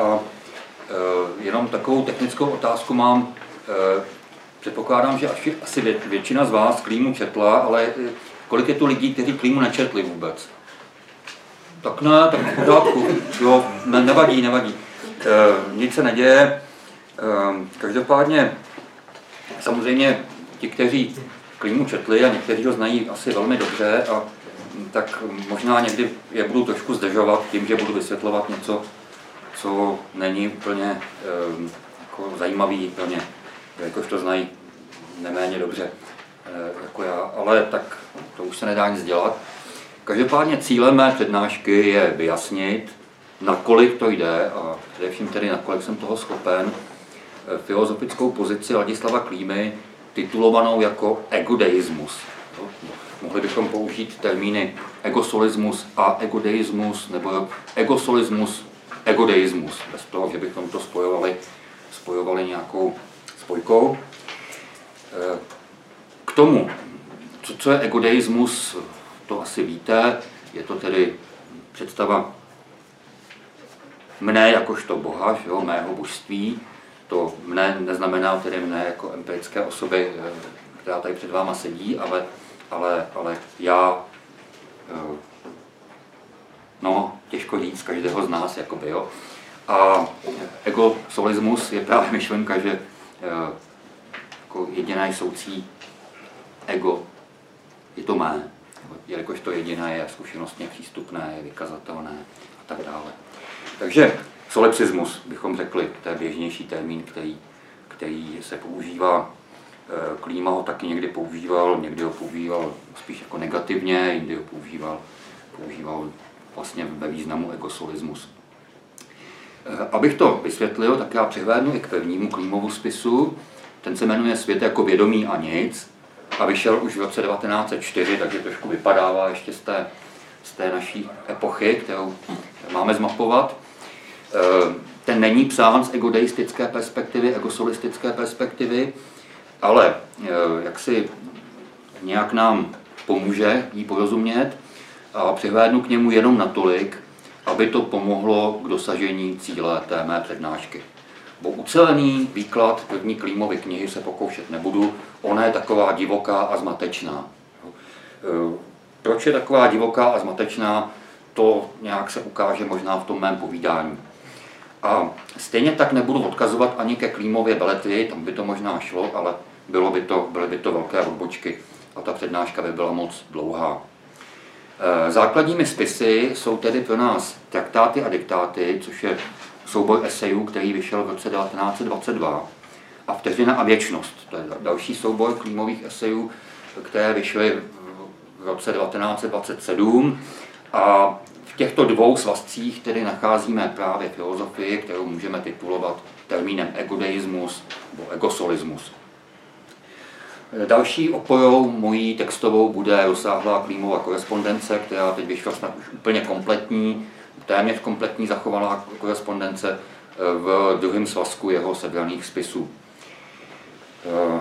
a jenom takovou technickou otázku mám. Předpokládám, že asi většina z vás klímu četla, ale kolik je tu lidí, kteří klímu nečetli vůbec? Tak ne, tak v pořádku. Jo, ne, nevadí, nevadí. E, nic se neděje. E, každopádně, samozřejmě ti, kteří klímu četli a někteří ho znají asi velmi dobře, a tak možná někdy je budu trošku zdržovat tím, že budu vysvětlovat něco, co není úplně e, jako zajímavý, úplně, jakož to znají neméně dobře e, jako já, ale tak to už se nedá nic dělat. Každopádně cílem mé přednášky je vyjasnit, nakolik to jde a především tedy nakolik jsem toho schopen, eh, filozofickou pozici Ladislava Klímy titulovanou jako egodeismus. Mohli bychom použít termíny egosolismus a egodeismus nebo egosolismus, egodeismus, bez toho, že bychom to spojovali, spojovali nějakou spojkou. Eh, k tomu, co, co je egodeismus, to asi víte, je to tedy představa mne jakožto Boha, jo, mého božství. To mne neznamená tedy mne jako empirické osoby, eh, která tady před váma sedí, ale, ale, ale já, eh, no, těžko říct každého z nás, jakoby, jo. A egosolismus je právě myšlenka, že eh, jako jediné soucí ego je to mé jelikož to jediné je zkušenostně přístupné, je vykazatelné a tak dále. Takže solipsismus bychom řekli, to je běžnější termín, který, který se používá. Eh, Klíma ho taky někdy používal, někdy ho používal spíš jako negativně, jindy ho používal, používal vlastně ve významu egosolismus. Eh, abych to vysvětlil, tak já přihlédnu i k prvnímu Klímovu spisu. Ten se jmenuje Svět jako vědomí a nic a vyšel už v roce 1904, takže trošku vypadává ještě z té, z té naší epochy, kterou máme zmapovat. Eh, ten není psán z egodeistické perspektivy, egosolistické perspektivy, ale eh, jak si nějak nám pomůže jí porozumět a přihlédnu k němu jenom natolik, aby to pomohlo k dosažení cíle té mé přednášky. Bo ucelený výklad první Klímovy knihy se pokoušet nebudu, ona je taková divoká a zmatečná. E, proč je taková divoká a zmatečná, to nějak se ukáže možná v tom mém povídání. A stejně tak nebudu odkazovat ani ke Klímově beletry, tam by to možná šlo, ale bylo by to, byly by to velké odbočky a ta přednáška by byla moc dlouhá. E, základními spisy jsou tedy pro nás traktáty a diktáty, což je soubor esejů, který vyšel v roce 1922, a Vteřina a věčnost. To je další soubor klímových esejů, které vyšly v roce 1927. A v těchto dvou svazcích tedy nacházíme právě filozofii, kterou můžeme titulovat termínem egodeismus nebo egosolismus. Další oporou mojí textovou bude rozsáhlá klímová korespondence, která teď vyšla snad už úplně kompletní, téměř kompletní zachovalá korespondence eh, v druhém svazku jeho sebraných spisů. Eh,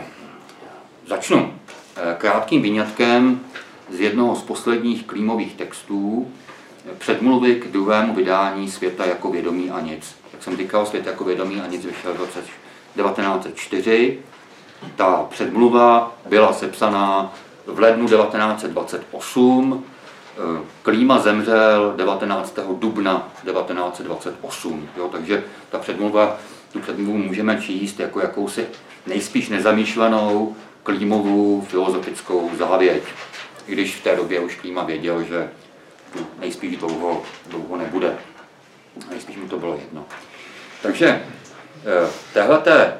začnu eh, krátkým vyňatkem z jednoho z posledních klímových textů předmluvy k druhému vydání Světa jako vědomí a nic. Jak jsem říkal, Svět jako vědomí a nic vyšel v roce 1904. Ta předmluva byla sepsaná v lednu 1928 Eh, Klíma zemřel 19. dubna 1928, jo, takže ta předmluva, tu předmluvu můžeme číst jako jakousi nejspíš nezamýšlenou Klímovou filozofickou závěť, i když v té době už Klíma věděl, že tu nejspíš dlouho, dlouho nebude. Nejspíš mu to bylo jedno. Takže eh, téhleté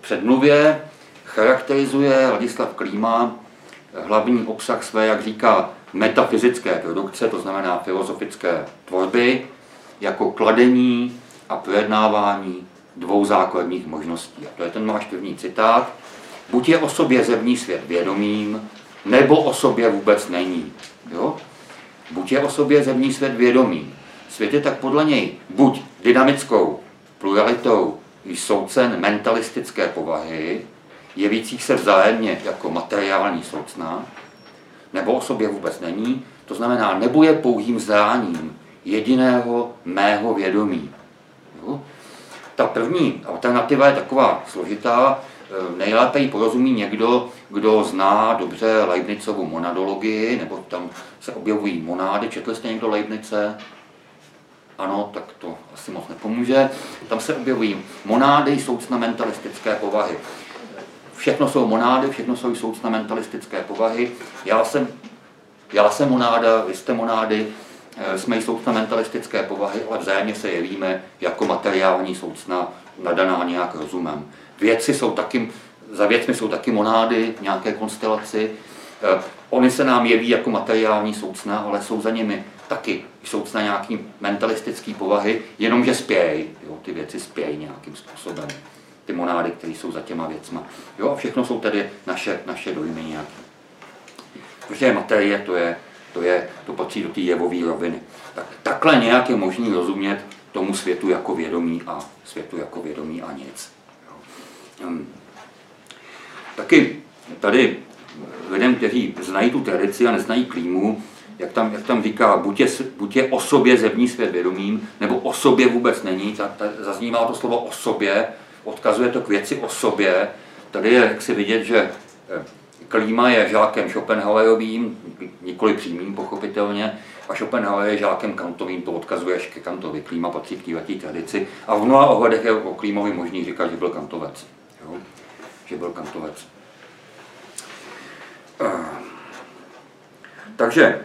předmluvě charakterizuje Ladislav Klíma hlavní obsah své, jak říká, metafyzické produkce, to znamená filozofické tvorby, jako kladení a projednávání dvou základních možností. A to je ten máš první citát. Buď je o sobě zevní svět vědomým, nebo o sobě vůbec není. Jo? Buď je o sobě zevní svět vědomým. Svět je tak podle něj buď dynamickou pluralitou soucen mentalistické povahy, jevících se vzájemně jako materiální soucna, nebo o sobě vůbec není, to znamená, nebo je pouhým zráním jediného mého vědomí. Jo? ta první alternativa je taková složitá, e, nejlépe ji porozumí někdo, kdo zná dobře Leibnizovu monadologii, nebo tam se objevují monády. Četli jste někdo Leibnice? Ano, tak to asi moc nepomůže. Tam se objevují monády soucnamentalistické povahy. Všechno jsou monády, všechno jsou soucnamentalistické povahy. Já jsem, já jsem monáda, vy jste monády, eh, jsme soucnamentalistické povahy, ale vzájemně se jevíme jako materiální soucna nadaná nějak rozumem. Věci jsou taky, za věcmi jsou taky monády, nějaké konstelaci. Eh, oni se nám jeví jako materiální soucna, ale jsou za nimi taky jsou na nějaký mentalistický povahy, jenomže spějí, jo, ty věci spějí nějakým způsobem, ty monády, které jsou za těma věcma. Jo, a všechno jsou tedy naše, naše dojmy nějaké. Protože materie, to je, to, je, to patří do té jevové roviny. Tak, takhle nějak je možný rozumět tomu světu jako vědomí a světu jako vědomí a nic. Jo. Um, taky tady lidem, kteří znají tu tradici a neznají klímu, jak tam, jak tam říká, buď je, buď je o sobě zevní svět vědomím, nebo o sobě vůbec není, ta, ta, zaznívá to slovo o sobě, odkazuje to k věci o sobě. Tady je, jak si vidět, že eh, Klíma je žákem Schopenhauerovým, nikoli přímým pochopitelně, a Schopenhauer je žákem Kantovým, to odkazuje ke Kantovi. Klíma patří k této tradici a v mnoha ohledech je o Klímovi možný říkat, že byl Kantovec. Jo? Že byl Kantovec. Uh. Takže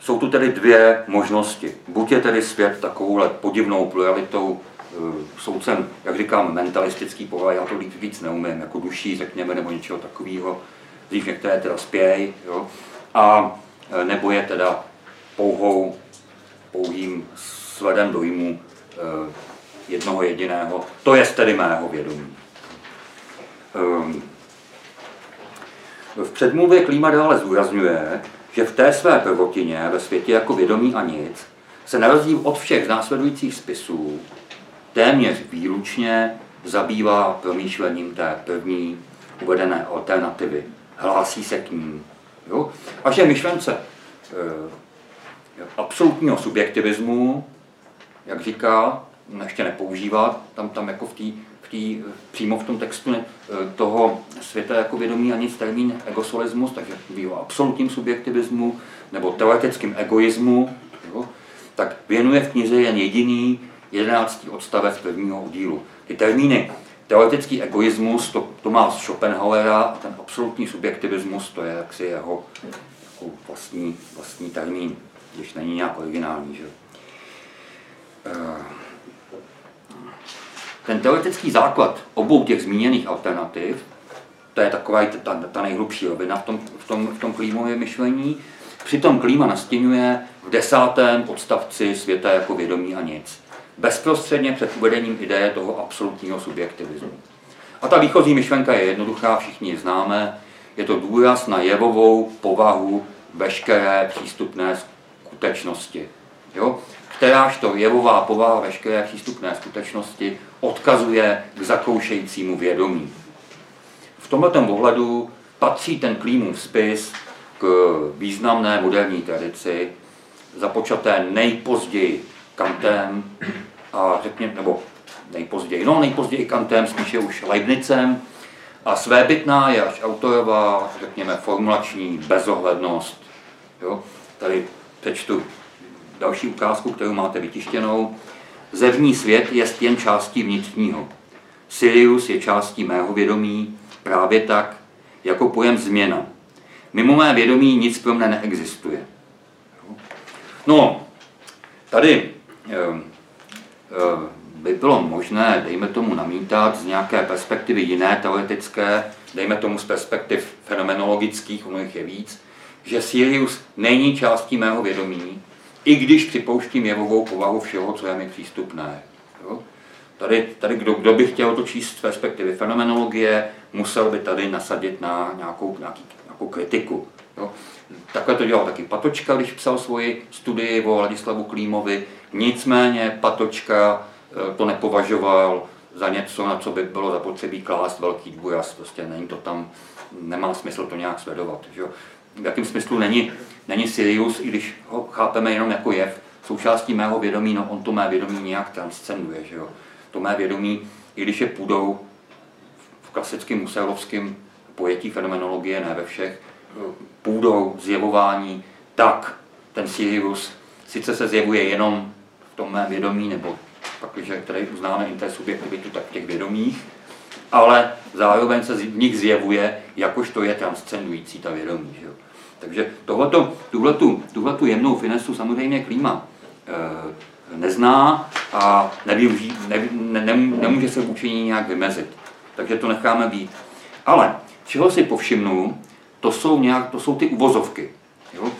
jsou tu tedy dvě možnosti. Buď je tedy svět takovouhle podivnou pluralitou eh, soudcem, jak říkám, mentalistický povahy, já to víc, víc neumím, jako duší, řekněme, nebo něčeho takového. Dřív některé teda spějí, jo? a eh, nebo je teda pouhou, pouhým sledem dojmu eh, jednoho jediného, to je tedy mého vědomí. Ehm, v předmluvě Klíma dále zdůrazňuje, že v té své prvotině, ve světě jako vědomí a nic, se na rozdíl od všech následujících spisů téměř výlučně zabývá promýšlením té první uvedené alternativy. Hlásí se k ní. Jo? A že myšlence e, absolutního subjektivismu, jak říká, ještě nepoužívá, tam, tam jako v té tý, přímo v tom textu e, toho světa jako vědomí a nic termín egosolismus, takže ví o absolutním subjektivismu nebo teoretickým egoismu, jo, tak věnuje v knize jen jediný jedenáctý odstavec prvního dílu. Ty termíny teoretický egoismus, to, to má z Schopenhauera a ten absolutní subjektivismus, to je jaksi jeho jako vlastní, vlastní termín, když není nějak originální. Že? Ten teoretický základ obou těch zmíněných alternativ, to je taková ta, ta nejhlubší rovina v tom, v tom, v tom klímově myšlení, přitom klíma nastěňuje v desátém odstavci světa jako vědomí a nic. Bezprostředně před uvedením ideje toho absolutního subjektivismu. A ta výchozí myšlenka je jednoduchá, všichni ji známe. Je to důraz na jevovou povahu veškeré přístupné skutečnosti. Jo? Kteráž to jevová povaha veškeré přístupné skutečnosti odkazuje k zakoušejícímu vědomí. V tomto ohledu patří ten Klímův spis k významné moderní tradici, započaté nejpozději Kantem a řekněme, nebo nejpozději, no nejpozději Kantem, spíše už Leibnicem, a svébytná je až autorová, řekněme, formulační bezohlednost. Jo? Tady přečtu další ukázku, kterou máte vytištěnou. Zevní svět je jen částí vnitřního. Sirius je částí mého vědomí právě tak, jako pojem změna. Mimo mé vědomí nic pro mne neexistuje. No, tady eh, eh, by bylo možné, dejme tomu, namítat z nějaké perspektivy jiné teoretické, dejme tomu z perspektiv fenomenologických, ono jich je víc, že Sirius není částí mého vědomí, i když připouštím jevovou povahu všeho, co je mi přístupné. Jo? Tady, tady kdo, kdo by chtěl to číst z perspektivy fenomenologie, musel by tady nasadit na nějakou, nějaký, nějakou kritiku. Jo? Takhle to dělal taky Patočka, když psal svoji studii o Ladislavu Klímovi. Nicméně Patočka eh, to nepovažoval za něco, na co by bylo zapotřebí klást velký důraz. Prostě není to tam, nemá smysl to nějak sledovat. Že? v jakém smyslu není, není Sirius, i když ho chápeme jenom jako jev, součástí mého vědomí, no on to mé vědomí nějak transcenduje, že jo. to mé vědomí, i když je půdou v klasickém muselovském pojetí fenomenologie, ne ve všech, půdou zjevování, tak ten Sirius sice se zjevuje jenom v tom mém vědomí, nebo pak, když tady uznáme intersubjektivitu, tak v těch vědomích, ale zároveň se v nich zjevuje, jakož to je transcendující ta vědomí. Že jo? Takže tohleto, tuhletu, tuhletu jemnou finesu samozřejmě klíma e, nezná a nevyuží, ne, ne, ne, nemůže se vůči ní nějak vymezit. Takže to necháme být. Ale čeho si povšimnu, to jsou, nějak, to jsou ty uvozovky. Jo?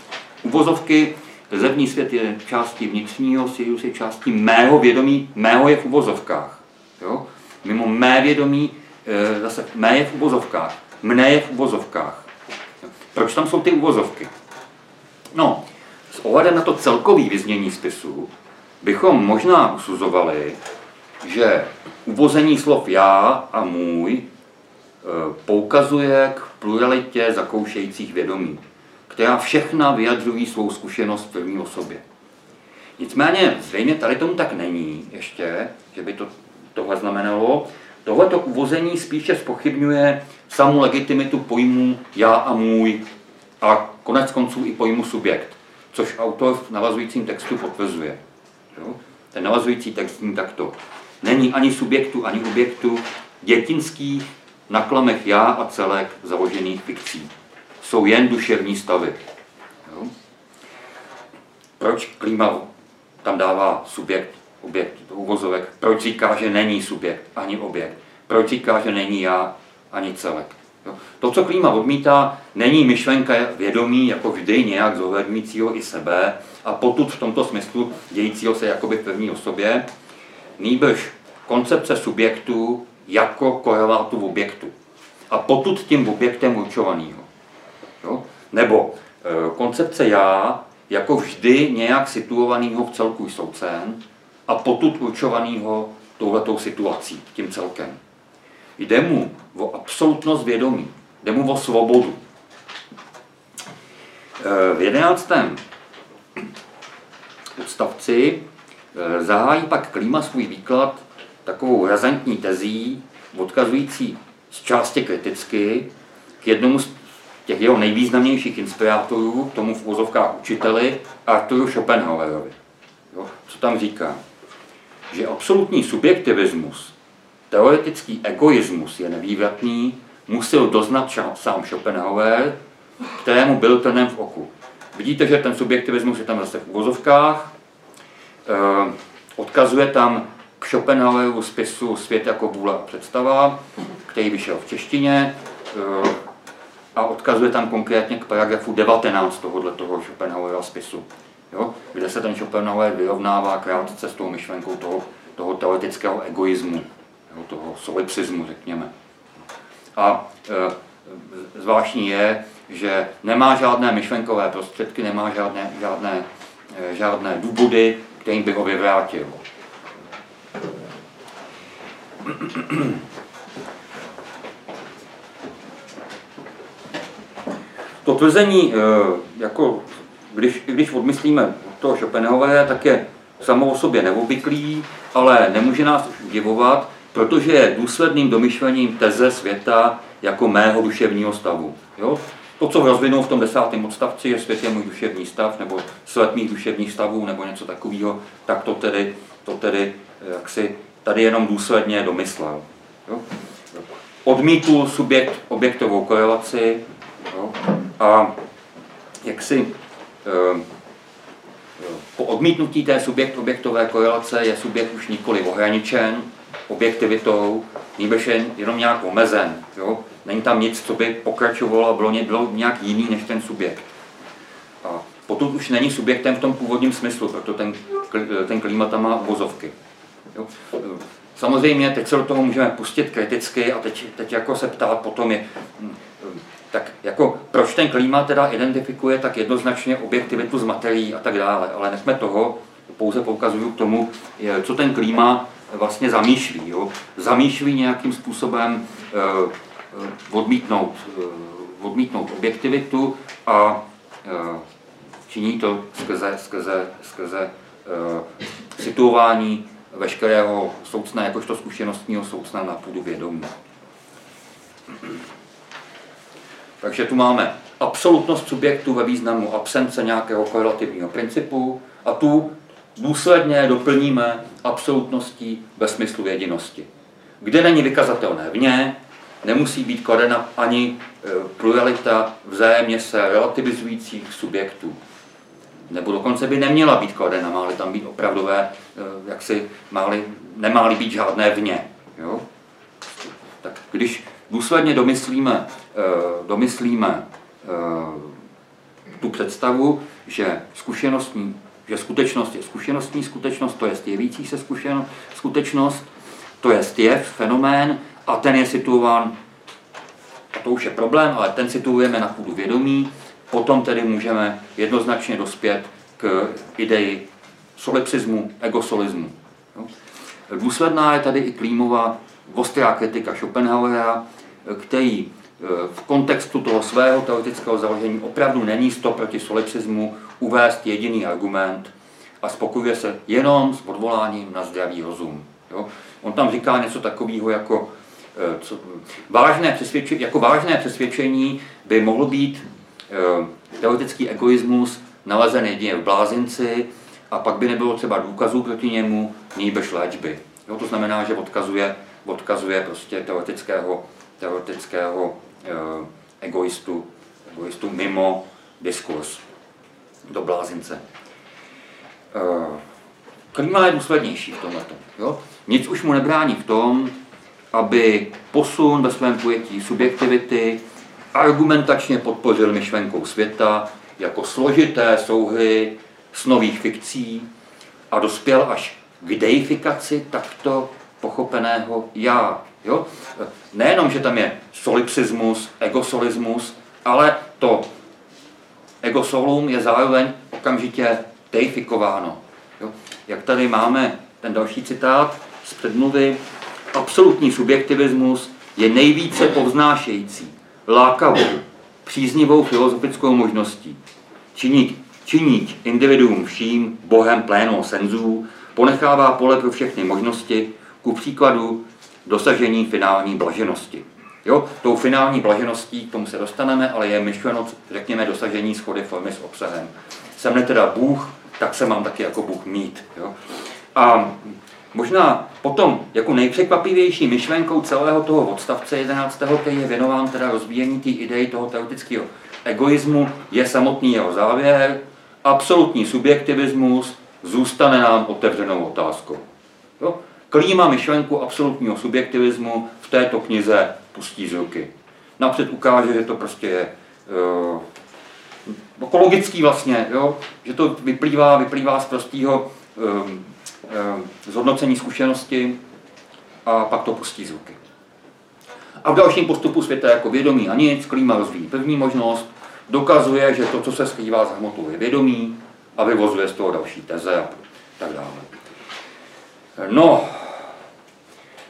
Uvozovky, zevní svět je částí vnitřního, Sirius je částí mého vědomí, mého je v uvozovkách. Jo? Mimo mé vědomí, e, zase mé je v uvozovkách, mne je v uvozovkách. Proč tam jsou ty uvozovky? No, s ohledem na to celkový vyznění spisu bychom možná usuzovali, že uvození slov já a můj e, poukazuje k pluralitě zakoušejících vědomí, která všechna vyjadřují svou zkušenost v první osobě. Nicméně zřejmě tady tomu tak není ještě, že by to tohle znamenalo. Tohleto uvození spíše spochybňuje samou legitimitu pojmů já a můj a konec konců i pojmu subjekt, což autor v navazujícím textu potvrzuje. Jo? Ten navazující text zní takto. Není ani subjektu, ani objektu dětinských na klamech já a celek založených fikcí. Jsou jen duševní stavy. Jo? Proč klíma tam dává subjekt, objekt do uvozovek? Proč říká, že není subjekt ani objekt? Proč říká, že není já ani celek? Jo? To, co klíma odmítá, není myšlenka vědomí jako vždy nějak zohledňujícího i sebe a potud v tomto smyslu dějícího se jakoby v první osobě, nýbrž koncepce subjektu jako korelátu objektu. A potud tím objektem určovaného. Nebo e, koncepce já jako vždy nějak situovaného v celku soucen a potud určovaného touhletou situací, tím celkem. Jde mu o absolutnost vědomí, jde mu o svobodu. E, v jedenáctém odstavci e, zahájí pak Klíma svůj výklad takovou razantní tezí, odkazující z části kriticky k jednomu z těch jeho nejvýznamnějších inspirátorů, k tomu v úzovkách učiteli, Arturu Schopenhauerovi. Jo, co tam říká? Že absolutní subjektivismus, teoretický egoismus je nevývratný, musel doznat sám Schopenhauer, kterému byl trnem v oku. Vidíte, že ten subjektivismus je tam zase v úvozovkách, eh, odkazuje tam k Schopenhaueru spisu Svět jako vůle a představa, který vyšel v češtině eh, a odkazuje tam konkrétně k paragrafu 19 tohoto toho Schopenhauera spisu, jo, kde se ten Schopenhauer vyrovnává krátce s tou myšlenkou toho, toho teoretického egoismu, jo, toho solipsismu, řekněme. A e, zvláštní je, že nemá žádné myšlenkové prostředky, nemá žádné, žádné, e, žádné důvody, kterým by ho vyvrátil. To tvrzení, eh, jako když, když odmyslíme toho Schopenhauera, tak je samo o sobě neobvyklý, ale nemůže nás udivovat, protože je důsledným domyšlením teze světa jako mého duševního stavu. Jo? To, co rozvinou v tom desátém odstavci, je svět je můj duševní stav, nebo svět mých duševních stavů, nebo něco takového, tak to tedy, to tedy eh, jak si tady jenom důsledně domyslel. Jo? Odmítl subjekt objektovou korelaci jo? a jak si po odmítnutí té subjekt objektové korelace je subjekt už nikoli ohraničen objektivitou, nýbrž je jenom nějak omezen. Jo? Není tam nic, co by pokračovalo a bylo, nějak jiný než ten subjekt. A potom už není subjektem v tom původním smyslu, proto ten, ten klima tam má vozovky. Jo? Samozřejmě teď se do toho můžeme pustit kriticky a teď, teď jako se ptát potom je, tak jako proč ten klima teda identifikuje tak jednoznačně objektivitu z materií a tak dále, ale nechme toho, pouze poukazuju k tomu, co ten klima vlastně zamýšlí. Jo? Zamýšlí nějakým způsobem eh, eh odmítnout, eh, odmítnout objektivitu a činí to skrze, skrze, skrze situování veškerého soucna, jakožto zkušenostního soucna na půdu vědomí. Takže tu máme absolutnost subjektu ve významu absence nějakého korelativního principu a tu důsledně doplníme absolutností ve smyslu jedinosti. Kde není vykazatelné vně, nemusí být kladena ani e, pluralita vzájemně se relativizujících subjektů. Nebo dokonce by neměla být kladena, má tam být opravdové, e, jak si, máli, nemá být žádné vně. Jo? Tak když důsledně domyslíme, e, domyslíme tu představu, že zkušenostní, že skutečnost je zkušenostní skutečnost, to je jevící se zkušenost, skutečnost, to je jev, fenomén, a ten je situován, a to už je problém, ale ten situujeme na půdu vědomí, potom tedy můžeme jednoznačně dospět k ideji solipsismu, egosolismu. Důsledná je tady i Klímova ostrá kritika Schopenhauera, který e, v kontextu toho svého teoretického založení opravdu není to proti solipsismu uvést jediný argument a spokojuje se jenom s odvoláním na zdravý rozum. Jo? On tam říká něco takového jako Eh, co, vážné přesvědčení, jako vážné přesvědčení by mohl být eh, teoretický egoismus nalezen jedině v blázinci a pak by nebylo třeba důkazů proti němu, nejbež léčby. Jo, to znamená, že odkazuje, odkazuje prostě teoretického, teoretického e, egoistu, egoistu mimo diskurs do blázince. E, klima je důslednější v tomhle. Nic už mu nebrání v tom, aby posun ve svém pojetí subjektivity argumentačně podpořil myšlenkou světa jako složité souhry snových fikcí a dospěl až k deifikaci takto pochopeného já. Jo? Nejenom, že tam je solipsismus, egosolismus, ale to egosolum je zároveň okamžitě deifikováno. Jo? Jak tady máme ten další citát z předmluvy, absolutní subjektivismus je nejvíce povznášející, lákavou, příznivou filozofickou možností. Činit, činit individuum vším, bohem plénou senzů, ponechává pole pro všechny možnosti, ku příkladu dosažení finální blaženosti. Jo, tou finální blažeností, k tomu se dostaneme, ale je myšleno, řekněme, dosažení schody formy s obsahem. Jsem teda Bůh, tak se mám taky jako Bůh mít. Jo? A Možná potom jako nejpřekvapivější myšlenkou celého toho odstavce 11. který je věnován teda rozvíjení té idei toho teoretického egoismu, je samotný jeho závěr, absolutní subjektivismus zůstane nám otevřenou otázkou. Jo? Klíma myšlenku absolutního subjektivismu v této knize pustí z ruky. Napřed ukáže, že to prostě je uh, logický vlastně, jo? že to vyplývá, vyplývá z prostého um, Eh, zhodnocení zkušenosti a pak to pustí zvuky. A v dalším postupu světa jako vědomí a nic, klíma rozvíjí první možnost, dokazuje, že to, co se skrývá za hmotou, je vědomí a vyvozuje z toho další teze a tak dále. No,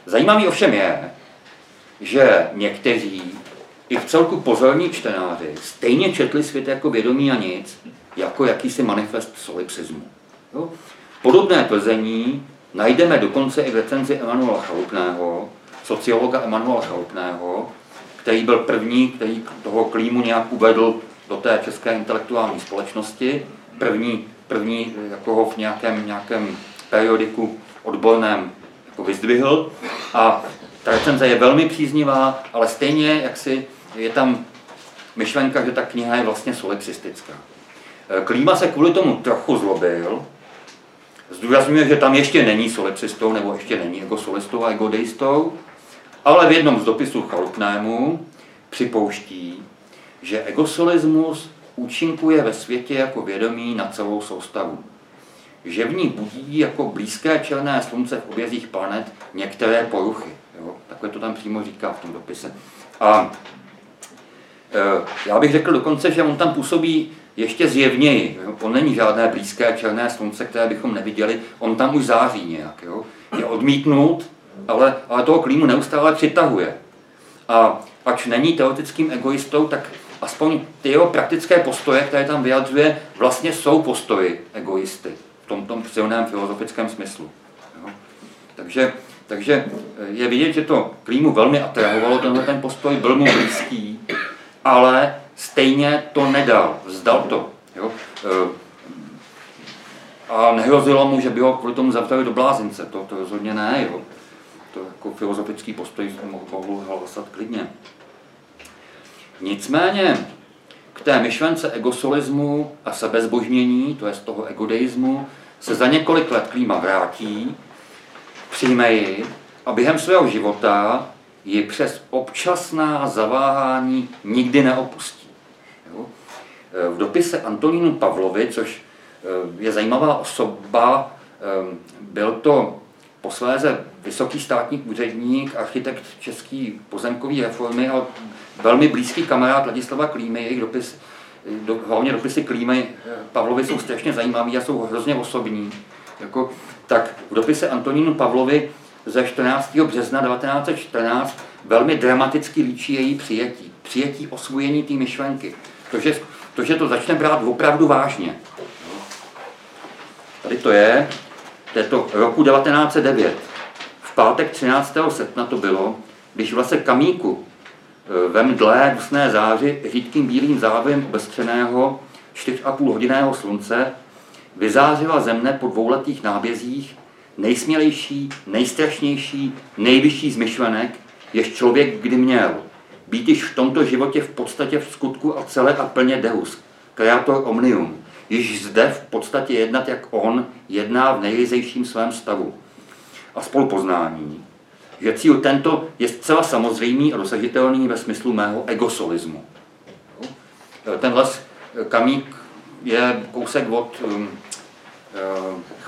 zajímavý ovšem je, že někteří, i v celku pozorní čtenáři, stejně četli svět jako vědomí a nic, jako jakýsi manifest solipsismu. Jo? Podobné tvrzení najdeme dokonce i v recenzi Emanuela Chalupného, sociologa Emanuela Chalupného, který byl první, který toho klímu nějak uvedl do té české intelektuální společnosti, první, první jako ho v nějakém, nějakém periodiku odborném vyzdvihl. A ta recenze je velmi příznivá, ale stejně jak si je tam myšlenka, že ta kniha je vlastně solipsistická. Klíma se kvůli tomu trochu zlobil, Zdůrazňuje, že tam ještě není solipsistou, nebo ještě není jako solistou a egodeistou, ale v jednom z dopisů Chalupnému připouští, že egosolismus účinkuje ve světě jako vědomí na celou soustavu. Že v ní budí jako blízké černé slunce v obězích planet některé poruchy. Jo? Takhle to tam přímo říká v tom dopise. A e, já bych řekl dokonce, že on tam působí ještě zjevněji. Jo? On není žádné blízké černé slunce, které bychom neviděli, on tam už září nějak. Jo? Je odmítnut, ale, ale toho klímu neustále přitahuje. A ač není teoretickým egoistou, tak aspoň ty jeho praktické postoje, které tam vyjadřuje, vlastně jsou postoji egoisty tom, tom silném filozofickém smyslu. Jo? Takže, takže je vidět, že to Klímu velmi atrahovalo, tenhle ten postoj byl mu blízký, ale stejně to nedal, vzdal to. Jo? A nehrozilo mu, že by ho kvůli tomu zavřeli do blázince, to, to rozhodně ne. Jo? To jako filozofický postoj mohl hlasat klidně. Nicméně k té myšlence egosolismu a sebezbožnění, to je z toho egodeismu, se za několik let klíma vrátí, přijme ji a během svého života ji přes občasná zaváhání nikdy neopustí. Jo? V dopise Antonínu Pavlovi, což eh, je zajímavá osoba, eh, byl to posléze vysoký státní úředník, architekt český pozemkový reformy a velmi blízký kamarád Ladislava Klímy, jejich dopis, do, hlavně dopisy Klímy Pavlovi jsou strašně zajímavý a jsou hrozně osobní. Jako, tak v dopise Antonínu Pavlovi ze 14. března 1914 velmi dramaticky líčí její přijetí. Přijetí osvojení té myšlenky. To že, to, že to začne brát opravdu vážně. Tady to je, to je to roku 1909. V pátek 13. srpna to bylo, když v lese Kamíku ve mdlé dusné záři řídkým bílým závem obestřeného 4,5 hodiného slunce vyzářila zemne po dvouletých nábězích nejsmělejší, nejstrašnější, nejvyšší z myšlenek, jež člověk kdy měl. Být již v tomto životě v podstatě v skutku a celé a plně Deus, kreator omnium, již zde v podstatě jednat, jak on jedná v nejrizejším svém stavu. A spolupoznání, že cíl tento je zcela samozřejmý a dosažitelný ve smyslu mého egosolismu. Ten les Kamík je kousek od um,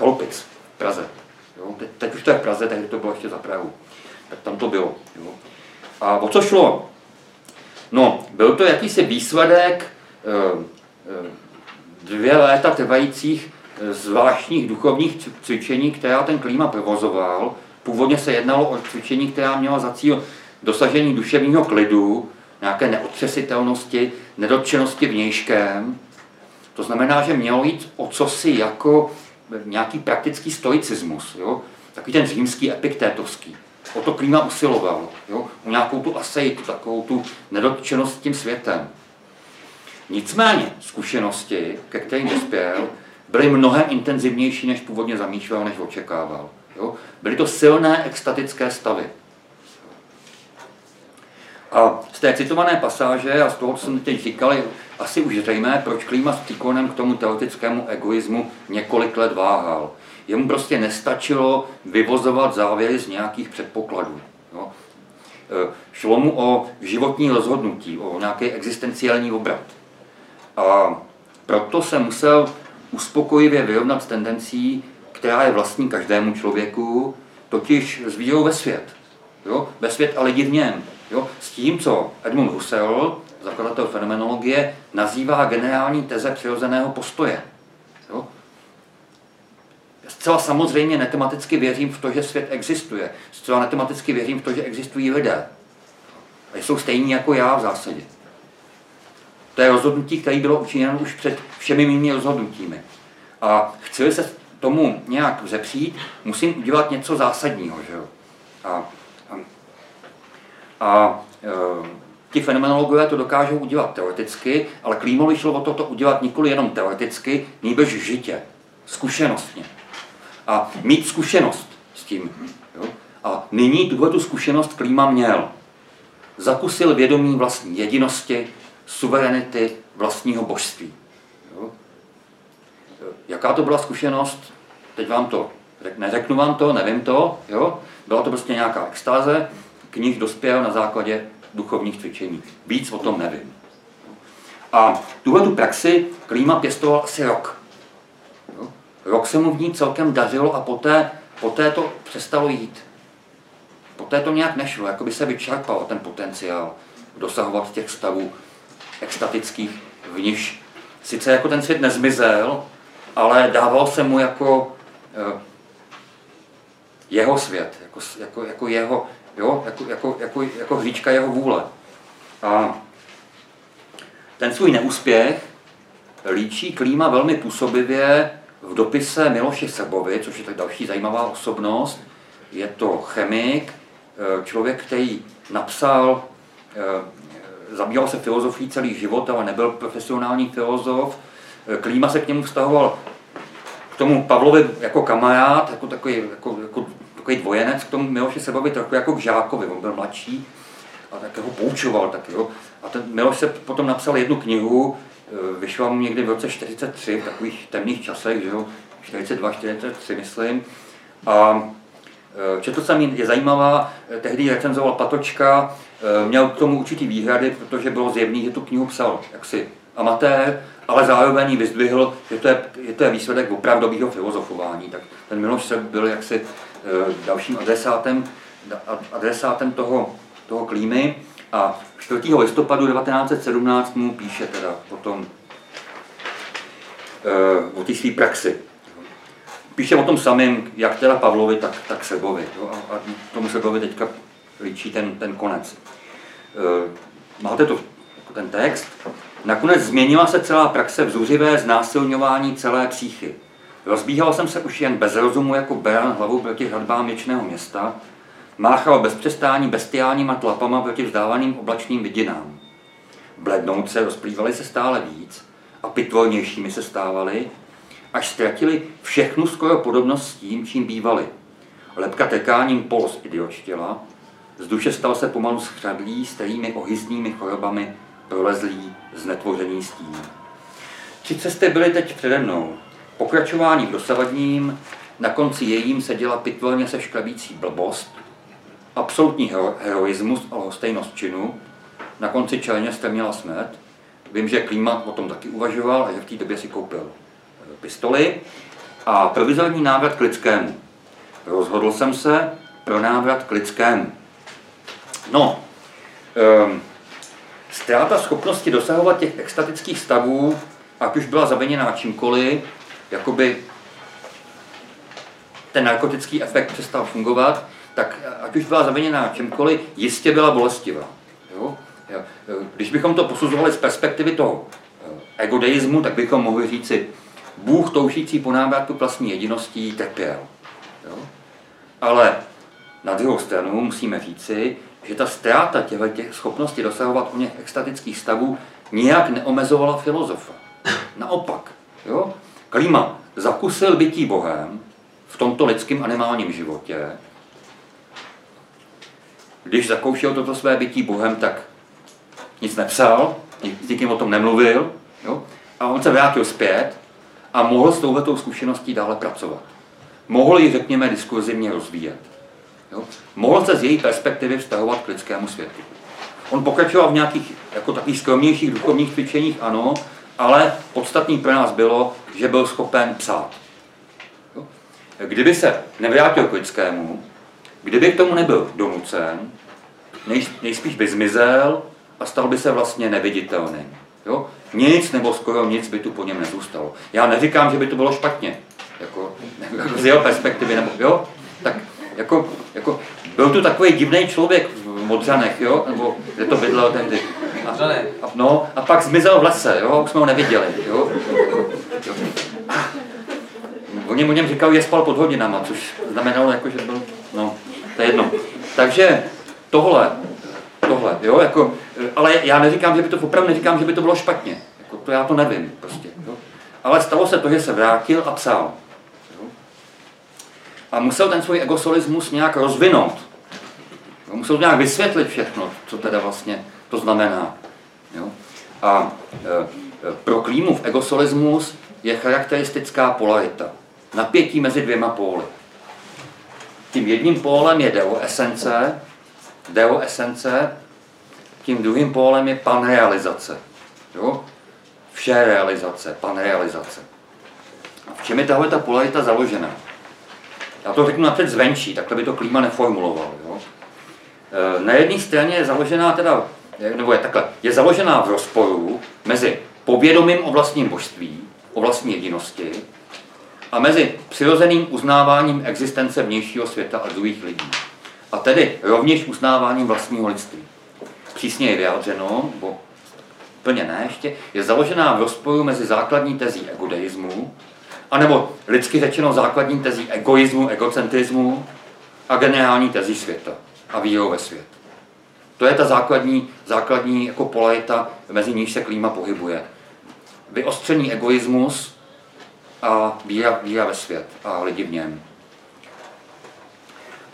uh, v Praze. Jo? Teď, teď už to je v Praze, tehdy to bylo ještě za Prahu. Tak tam to bylo. Jo? A o co šlo? No, byl to jakýsi výsledek uh, uh, dvě léta trvajících eh, zvláštních duchovních cvičení, která ten klima provozoval. Původně se jednalo o cvičení, která měla za cíl dosažení duševního klidu, nějaké neotřesitelnosti, nedotčenosti vnějškem. To znamená, že mělo jít o cosi jako nějaký praktický stoicismus, jo? takový ten římský epiktétovský. O to klima usiloval, jo? o nějakou tu aseitu, takovou tu nedotčenost tím světem. Nicméně zkušenosti, ke kterým dospěl, byly mnohem intenzivnější, než původně zamýšlel, než očekával. Jo? Byly to silné extatické stavy. A z té citované pasáže a z toho, co jsem teď říkal, je asi už zřejmé, proč Klíma s Tikonem k tomu teoretickému egoismu několik let váhal. Jemu prostě nestačilo vyvozovat závěry z nějakých předpokladů. Jo? E, šlo mu o životní rozhodnutí, o nějaký existenciální obrat. A proto se musel uspokojivě vyrovnat s tendencí, která je vlastní každému člověku, totiž s vírou ve svět. Jo? Ve svět a lidi v něm. Jo? S tím, co Edmund Husserl, zakladatel fenomenologie, nazývá generální teze přirozeného postoje. Jo? Zcela samozřejmě netematicky věřím v to, že svět existuje. Zcela netematicky věřím v to, že existují lidé. A jsou stejní jako já v zásadě. To je rozhodnutí, které bylo učiněno už před všemi mými rozhodnutími. A chci se tomu nějak zepřít, musím udělat něco zásadního. Že jo? A, a, a e, ti fenomenologové to dokážou udělat teoreticky, ale Klímovi šlo o to, to udělat nikoli jenom teoreticky, nejbrž žitě, zkušenostně. A mít zkušenost s tím. Jo? A nyní tuhle tu zkušenost Klíma měl. Zakusil vědomí vlastní jedinosti, suverenity vlastního božství. Jaká to byla zkušenost? Teď vám to neřeknu vám to, nevím to. Jo? Byla to prostě nějaká extáze, k níž dospěl na základě duchovních cvičení. Víc o tom nevím. A tuhle tu praxi Klíma pěstoval asi rok. Jo? Rok se mu v ní celkem dařilo a poté, poté to přestalo jít. Poté to nějak nešlo, jako by se vyčerpal ten potenciál dosahovat těch stavů extatických, v níž sice jako ten svět nezmizel, ale dával se mu jako uh, jeho svět, jako, jako, jako jeho, jo, jako, jako, jako, jako hříčka jeho vůle. A ten svůj neúspěch líčí Klíma velmi působivě v dopise Miloše Sebovi, což je tak další zajímavá osobnost, je to chemik, člověk, který napsal, zabýval se filozofií celý život, ale nebyl profesionální filozof. Klíma se k němu vztahoval k tomu Pavlovi jako kamarád, jako takový, jako, jako, takový dvojenec, k tomu Miloši se bavit trochu jako k žákovi, on byl mladší a tak ho poučoval taky. Jo. A ten Miloš se potom napsal jednu knihu, e, vyšla mu někdy v roce 43, v takových temných časech, že jo, 42, 43 myslím. A e, četl jsem je zajímavá, e, tehdy recenzoval Patočka, měl k tomu určitý výhrady, protože bylo zjevný, že tu knihu psal jaksi amatér, ale zároveň vyzdvihl, že to je, že to je výsledek opravdového filozofování. Tak ten Miloš se byl jaksi dalším adresátem, adresátem toho, toho klímy a 4. listopadu 1917 mu píše teda potom uh, o té své praxi. Píše o tom samém, jak teda Pavlovi, tak, tak Sebovi. Jo? A, a tomu Sebovi teďka líčí ten, ten konec. Uh, máte to, ten text. Nakonec změnila se celá praxe v zuřivé znásilňování celé příchy. Rozbíhal jsem se už jen bez rozumu jako beran hlavou proti hradbám věčného města, máchal bez přestání bestiálníma tlapama proti vzdávaným oblačným vidinám. Blednouce rozplývaly se stále víc a pitvolnějšími se stávaly, až ztratili všechnu skoro podobnost s tím, čím bývali. Lepka tekáním polos idiočtěla, z duše stal se pomalu schřadlý starými ohyznými chorobami prolezlý znetvořený stín. Tři cesty byly teď přede mnou. Pokračování v dosavadním, na konci jejím seděla pitvolně se šklebící blbost, absolutní hero, heroismus a lhostejnost činu, na konci čelně měla smrt. Vím, že Klíma o tom taky uvažoval a že v té době si koupil eh, pistoli. A provizorní návrat k lidskému. Rozhodl jsem se pro návrat k lidskému. No, um, ztráta schopnosti dosahovat těch extatických stavů, ať už byla zaviněná čímkoliv, jakoby ten narkotický efekt přestal fungovat, tak ať už byla zaviněná čemkoliv, jistě byla bolestivá. Jo? Když bychom to posuzovali z perspektivy toho eh, egodeismu, tak bychom mohli říci, Bůh toužící po návratu vlastní jediností trpěl. Jo? Ale na druhou stranu musíme říci, že ta ztráta těchto těch schopností dosahovat u něch extatických stavů nijak neomezovala filozofa. Naopak. Jo? Klima zakusil bytí Bohem v tomto lidském animálním životě když zakoušel toto své bytí Bohem, tak nic nepsal, s nikým o tom nemluvil, jo? a on se vrátil zpět a mohl s touhletou zkušeností dále pracovat. Mohl ji, řekněme, diskurzivně rozvíjet. Jo? Mohl se z její perspektivy vztahovat k lidskému světu. On pokračoval v nějakých jako takových skromnějších duchovních cvičeních, ano, ale podstatný pro nás bylo, že byl schopen psát. Jo? Kdyby se nevrátil k lidskému, Kdyby k tomu nebyl donucen, nej, nejspíš by zmizel a stal by se vlastně neviditelným. Jo? Nic nebo skoro nic by tu po něm nezůstalo. Já neříkám, že by to bylo špatně, jako, z jeho perspektivy, nebo jo, tak jako, jako byl tu takový divný člověk v Modřanech, jo, nebo kde to bydlel tehdy. A, a, no, a pak zmizel v lese, jo, už jsme ho neviděli, jo. jo. Oni o něm říkali, že spal pod hodinama, což znamenalo, jako, že byl, no, to je jedno. Takže tohle, tohle, jo, jako, ale já neříkám, že by to, opravdu neříkám, že by to bylo špatně. Jako, to já to nevím prostě. Jo. Ale stalo se to, že se vrátil a psal. A musel ten svůj egosolismus nějak rozvinout. Musel nějak vysvětlit všechno, co teda vlastně to znamená. Jo. A e, e pro klímův egosolismus je charakteristická polarita. Napětí mezi dvěma póly. Tím jedním pólem je deo esence, deo esence, tím druhým pólem je panrealizace. Jo? Vše realizace, panrealizace. A v čem je tahle ta polarita založena? Já to řeknu napřed zvenčí, takhle by to klíma neformuloval. Jo? E, na jedné straně je založená teda, nebo je takhle, je založená v rozporu mezi povědomím o vlastním božství, o vlastní jedinosti a mezi přirozeným uznáváním existence vnějšího světa a druhých lidí. A tedy rovněž uznáváním vlastního lidství. Přísně je vyjádřeno, bo plně ne ještě, je založená v rozporu mezi základní tezí egodeismu, anebo lidsky řečeno základní tezí egoismu, egocentrismu a generální tezí světa a vírou ve svět. To je ta základní, základní jako polarita, mezi níž se klíma pohybuje. Vyostřený egoismus a víra, víra ve svět a lidi v něm.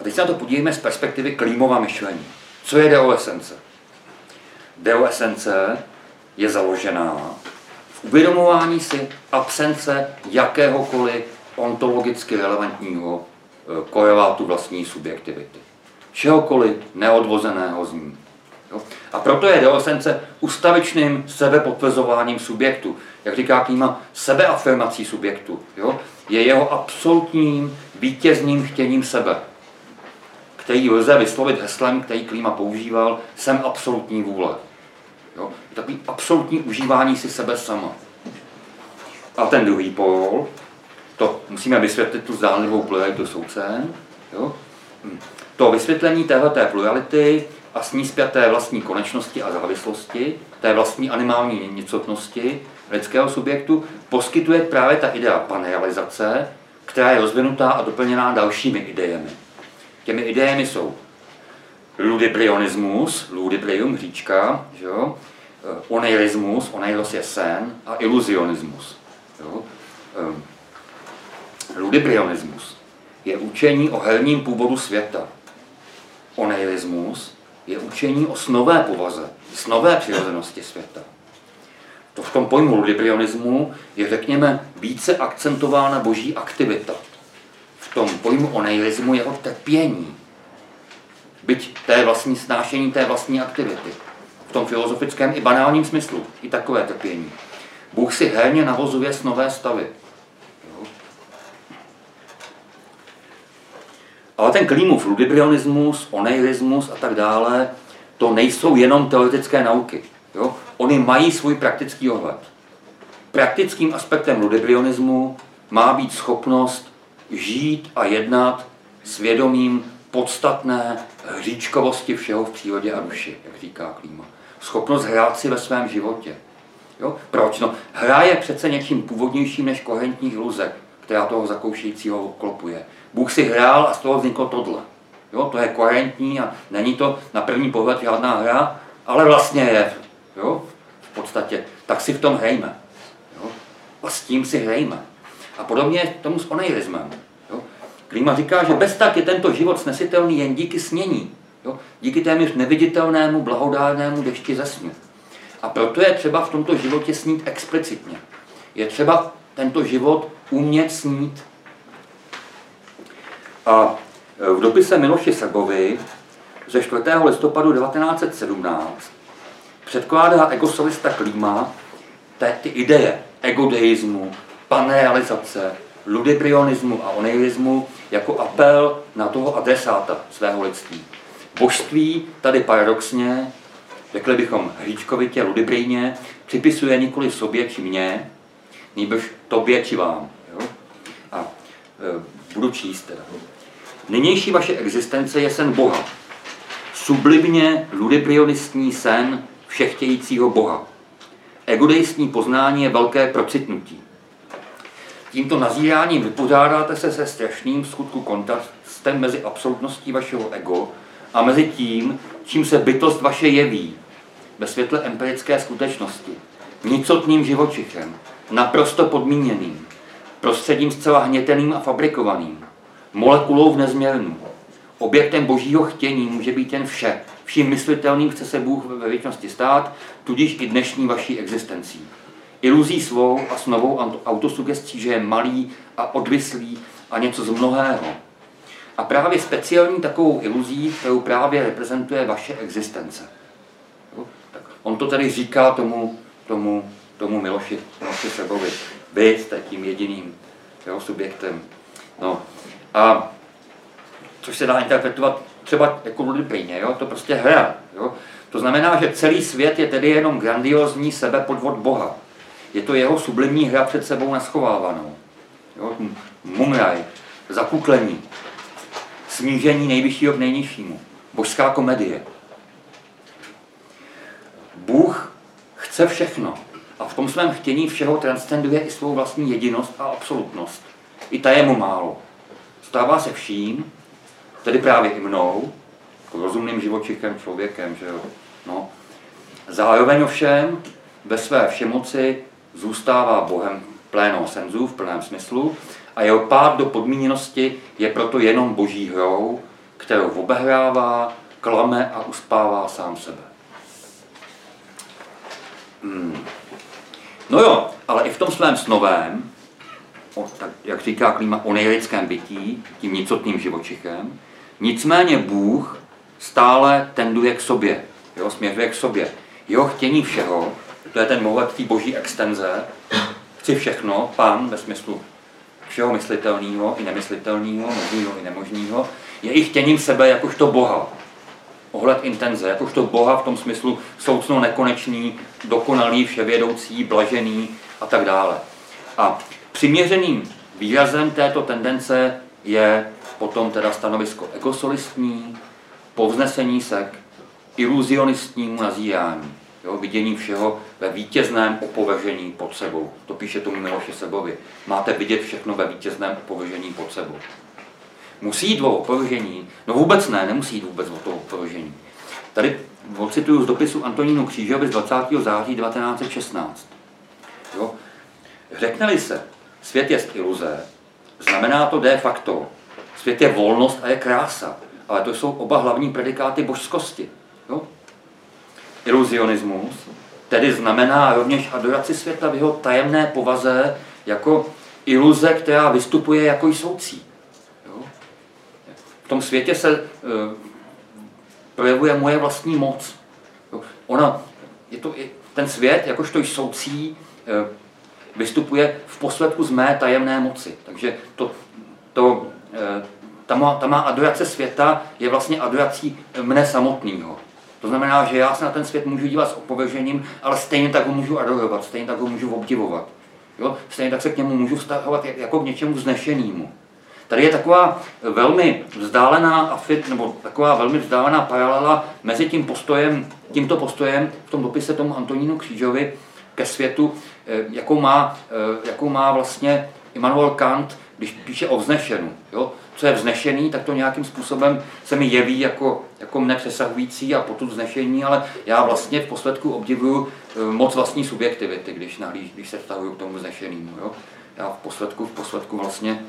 A teď se na to podívejme z perspektivy klímova myšlení. Co je deoesence? Deoesence je založená uvědomování si absence jakéhokoliv ontologicky relevantního eh, korelátu vlastní subjektivity. Čehokoliv neodvozeného z ní. Jo? A proto je deosence ustavičným sebepotvrzováním subjektu. Jak říká Klíma, sebeafirmací subjektu. Jo? Je jeho absolutním vítězným chtěním sebe, který lze vyslovit heslem, který Klíma používal, jsem absolutní vůle. Takový absolutní užívání si sebe sama. A ten druhý pól, to musíme vysvětlit tu zdánlivou pluralitu soucen, jo? Hm. to vysvětlení téhleté plurality a s ní zpěté vlastní konečnosti a závislosti, té vlastní animální nicotnosti lidského subjektu, poskytuje právě ta idea panrealizace, která je rozvinutá a doplněná dalšími idejemi. Těmi idejemi jsou ludibrionismus, ludibrium, hříčka, že jo? Eh, oneirismus, oneiros je sen, a iluzionismus. Jo? Um, ludibrionismus je učení o herním původu světa. Oneirismus je učení o snové povaze, snové přirozenosti světa. To v tom pojmu ludibrionismu je, řekněme, více akcentována boží aktivita. V tom pojmu oneirismu je o trpění, byť té vlastní snášení té vlastní aktivity. V tom filozofickém i banálním smyslu. I takové trpění. Bůh si herně navozuje snové stavy. Jo? Ale ten klímův ludibrionismus, oneirismus a tak dále, to nejsou jenom teoretické nauky. Jo? Oni mají svůj praktický ohled. Praktickým aspektem ludibrionismu má být schopnost žít a jednat svědomím podstatné hříčkovosti všeho v přírodě a duši, jak říká Klíma. Schopnost hrát si ve svém životě. Jo? Proč? No, hra je přece něčím původnějším než koherentní iluze, která toho zakoušejícího klopuje. Bůh si hrál a z toho vzniklo tohle. Jo? To je koherentní a není to na první pohled žádná hra, ale vlastně je. Jo? V podstatě. Tak si v tom hrajme. Jo? A s tím si hrajme. A podobně tomu s oneirismem. Klima říká, že bez tak je tento život snesitelný jen díky snění, jo? díky téměř neviditelnému blahodárnému dešti ze snu. A proto je třeba v tomto životě snít explicitně. Je třeba tento život umět snít. A v dopise Miloši Srbovi ze 4. listopadu 1917 předkládá egosolista Klíma ty ideje egodeismu, panrealizace, ludibrionismu a oneirismu jako apel na toho adresáta svého lidství. Božství tady paradoxně, řekli bychom hříčkovitě, ludibrejně, připisuje nikoli sobě či mně, nýbrž tobě či vám. Jo? A e, budu číst teda. Nynější vaše existence je sen Boha. Sublimně ludibrionistní sen všechtějícího Boha. Egodeistní poznání je velké procitnutí. Tímto nazíráním vypořádáte se se strašným skutku kontrastem mezi absolutností vašeho ego a mezi tím, čím se bytost vaše jeví ve světle empirické skutečnosti, nicotným živočichem, naprosto podmíněným, prostředím zcela hněteným a fabrikovaným, molekulou v nezměrnu. Objektem božího chtění může být jen vše. Vším myslitelným chce se Bůh ve věčnosti stát, tudíž i dnešní vaší existencí iluzí svou a s novou autosugestí, že je malý a odvislý a něco z mnohého. A právě speciální takovou iluzí, kterou právě reprezentuje vaše existence. Jo? Tak on to tady říká tomu, tomu, tomu Miloši, Miloši Sebovi. Vy jste tím jediným jo, subjektem. No. A což se dá interpretovat třeba jako ludiprýně, jo? to prostě hra. Jo? To znamená, že celý svět je tedy jenom grandiozní sebepodvod Boha. Je to jeho sublimní hra před sebou naschovávanou. Jo? Mumraj, zakuklení, snížení nejvyššího k nejnižšímu, božská komedie. Bůh chce všechno a v tom svém chtění všeho transcenduje i svou vlastní jedinost a absolutnost. I ta je mu málo. Stává se vším tedy právě i mnou, jako rozumným živočichem, člověkem, že jo. No. Zároveň ovšem ve své všemoci zůstává Bohem pléno senzu v plném smyslu a jeho pád do podmíněnosti je proto jenom boží hrou, kterou obehrává, klame a uspává sám sebe. Hmm. No jo, ale i v tom svém snovém, o, tak, jak říká Klíma, o nejlidském bytí, tím nicotným živočichem, nicméně Bůh stále tenduje k sobě, jo, směřuje k sobě. Jeho chtění všeho, to je ten mohled té boží extenze, chci všechno, pán ve smyslu všeho myslitelného i nemyslitelného, možného i nemožného, je i chtěním sebe jakožto Boha. Ohled intenze, jakožto Boha v tom smyslu soucno nekonečný, dokonalý, vševědoucí, blažený a tak dále. A přiměřeným výrazem této tendence je potom teda stanovisko egosolistní, povznesení se k iluzionistnímu nazírání jo, vidění všeho ve vítězném opovržení pod sebou. To píše tomu Miloše Sebovi. Máte vidět všechno ve vítězném opovržení pod sebou. Musí jít o opovržení? No vůbec ne, nemusí jít vůbec o to opovržení. Tady ocituju z dopisu Antonínu Křížovi z 20. září 1916. Jo? Řekne-li se, svět je iluze, znamená to de facto. Svět je volnost a je krása, ale to jsou oba hlavní predikáty božskosti. Jo? Iluzionismus, tedy znamená rovněž adoraci světa v jeho tajemné povaze jako iluze, která vystupuje jako jsoucí. Jo? V tom světě se e, projevuje moje vlastní moc. Jo? Ona, je to, ten svět, jakožto jsoucí, e, vystupuje v posledku z mé tajemné moci. Takže to, to, e, ta, má, ta má adorace světa je vlastně adorací mne samotného. To znamená, že já se na ten svět můžu dívat s opovržením, ale stejně tak ho můžu adorovat, stejně tak ho můžu obdivovat. Jo? Stejně tak se k němu můžu vztahovat jako k něčemu znešenému. Tady je taková velmi vzdálená nebo taková velmi vzdálená paralela mezi tím postojem, tímto postojem v tom dopise tomu Antonínu Křížovi ke světu, eh, jakou má, eh, jakou má vlastně Immanuel Kant, když píše o vznešenu. Jo? co je vznešený, tak to nějakým způsobem se mi jeví jako, jako mne přesahující a potud vznešení, ale já vlastně v posledku obdivuju eh, moc vlastní subjektivity, když, nahlíž, když se vztahuju k tomu vznešenému. Jo? Já v posledku, v posledku vlastně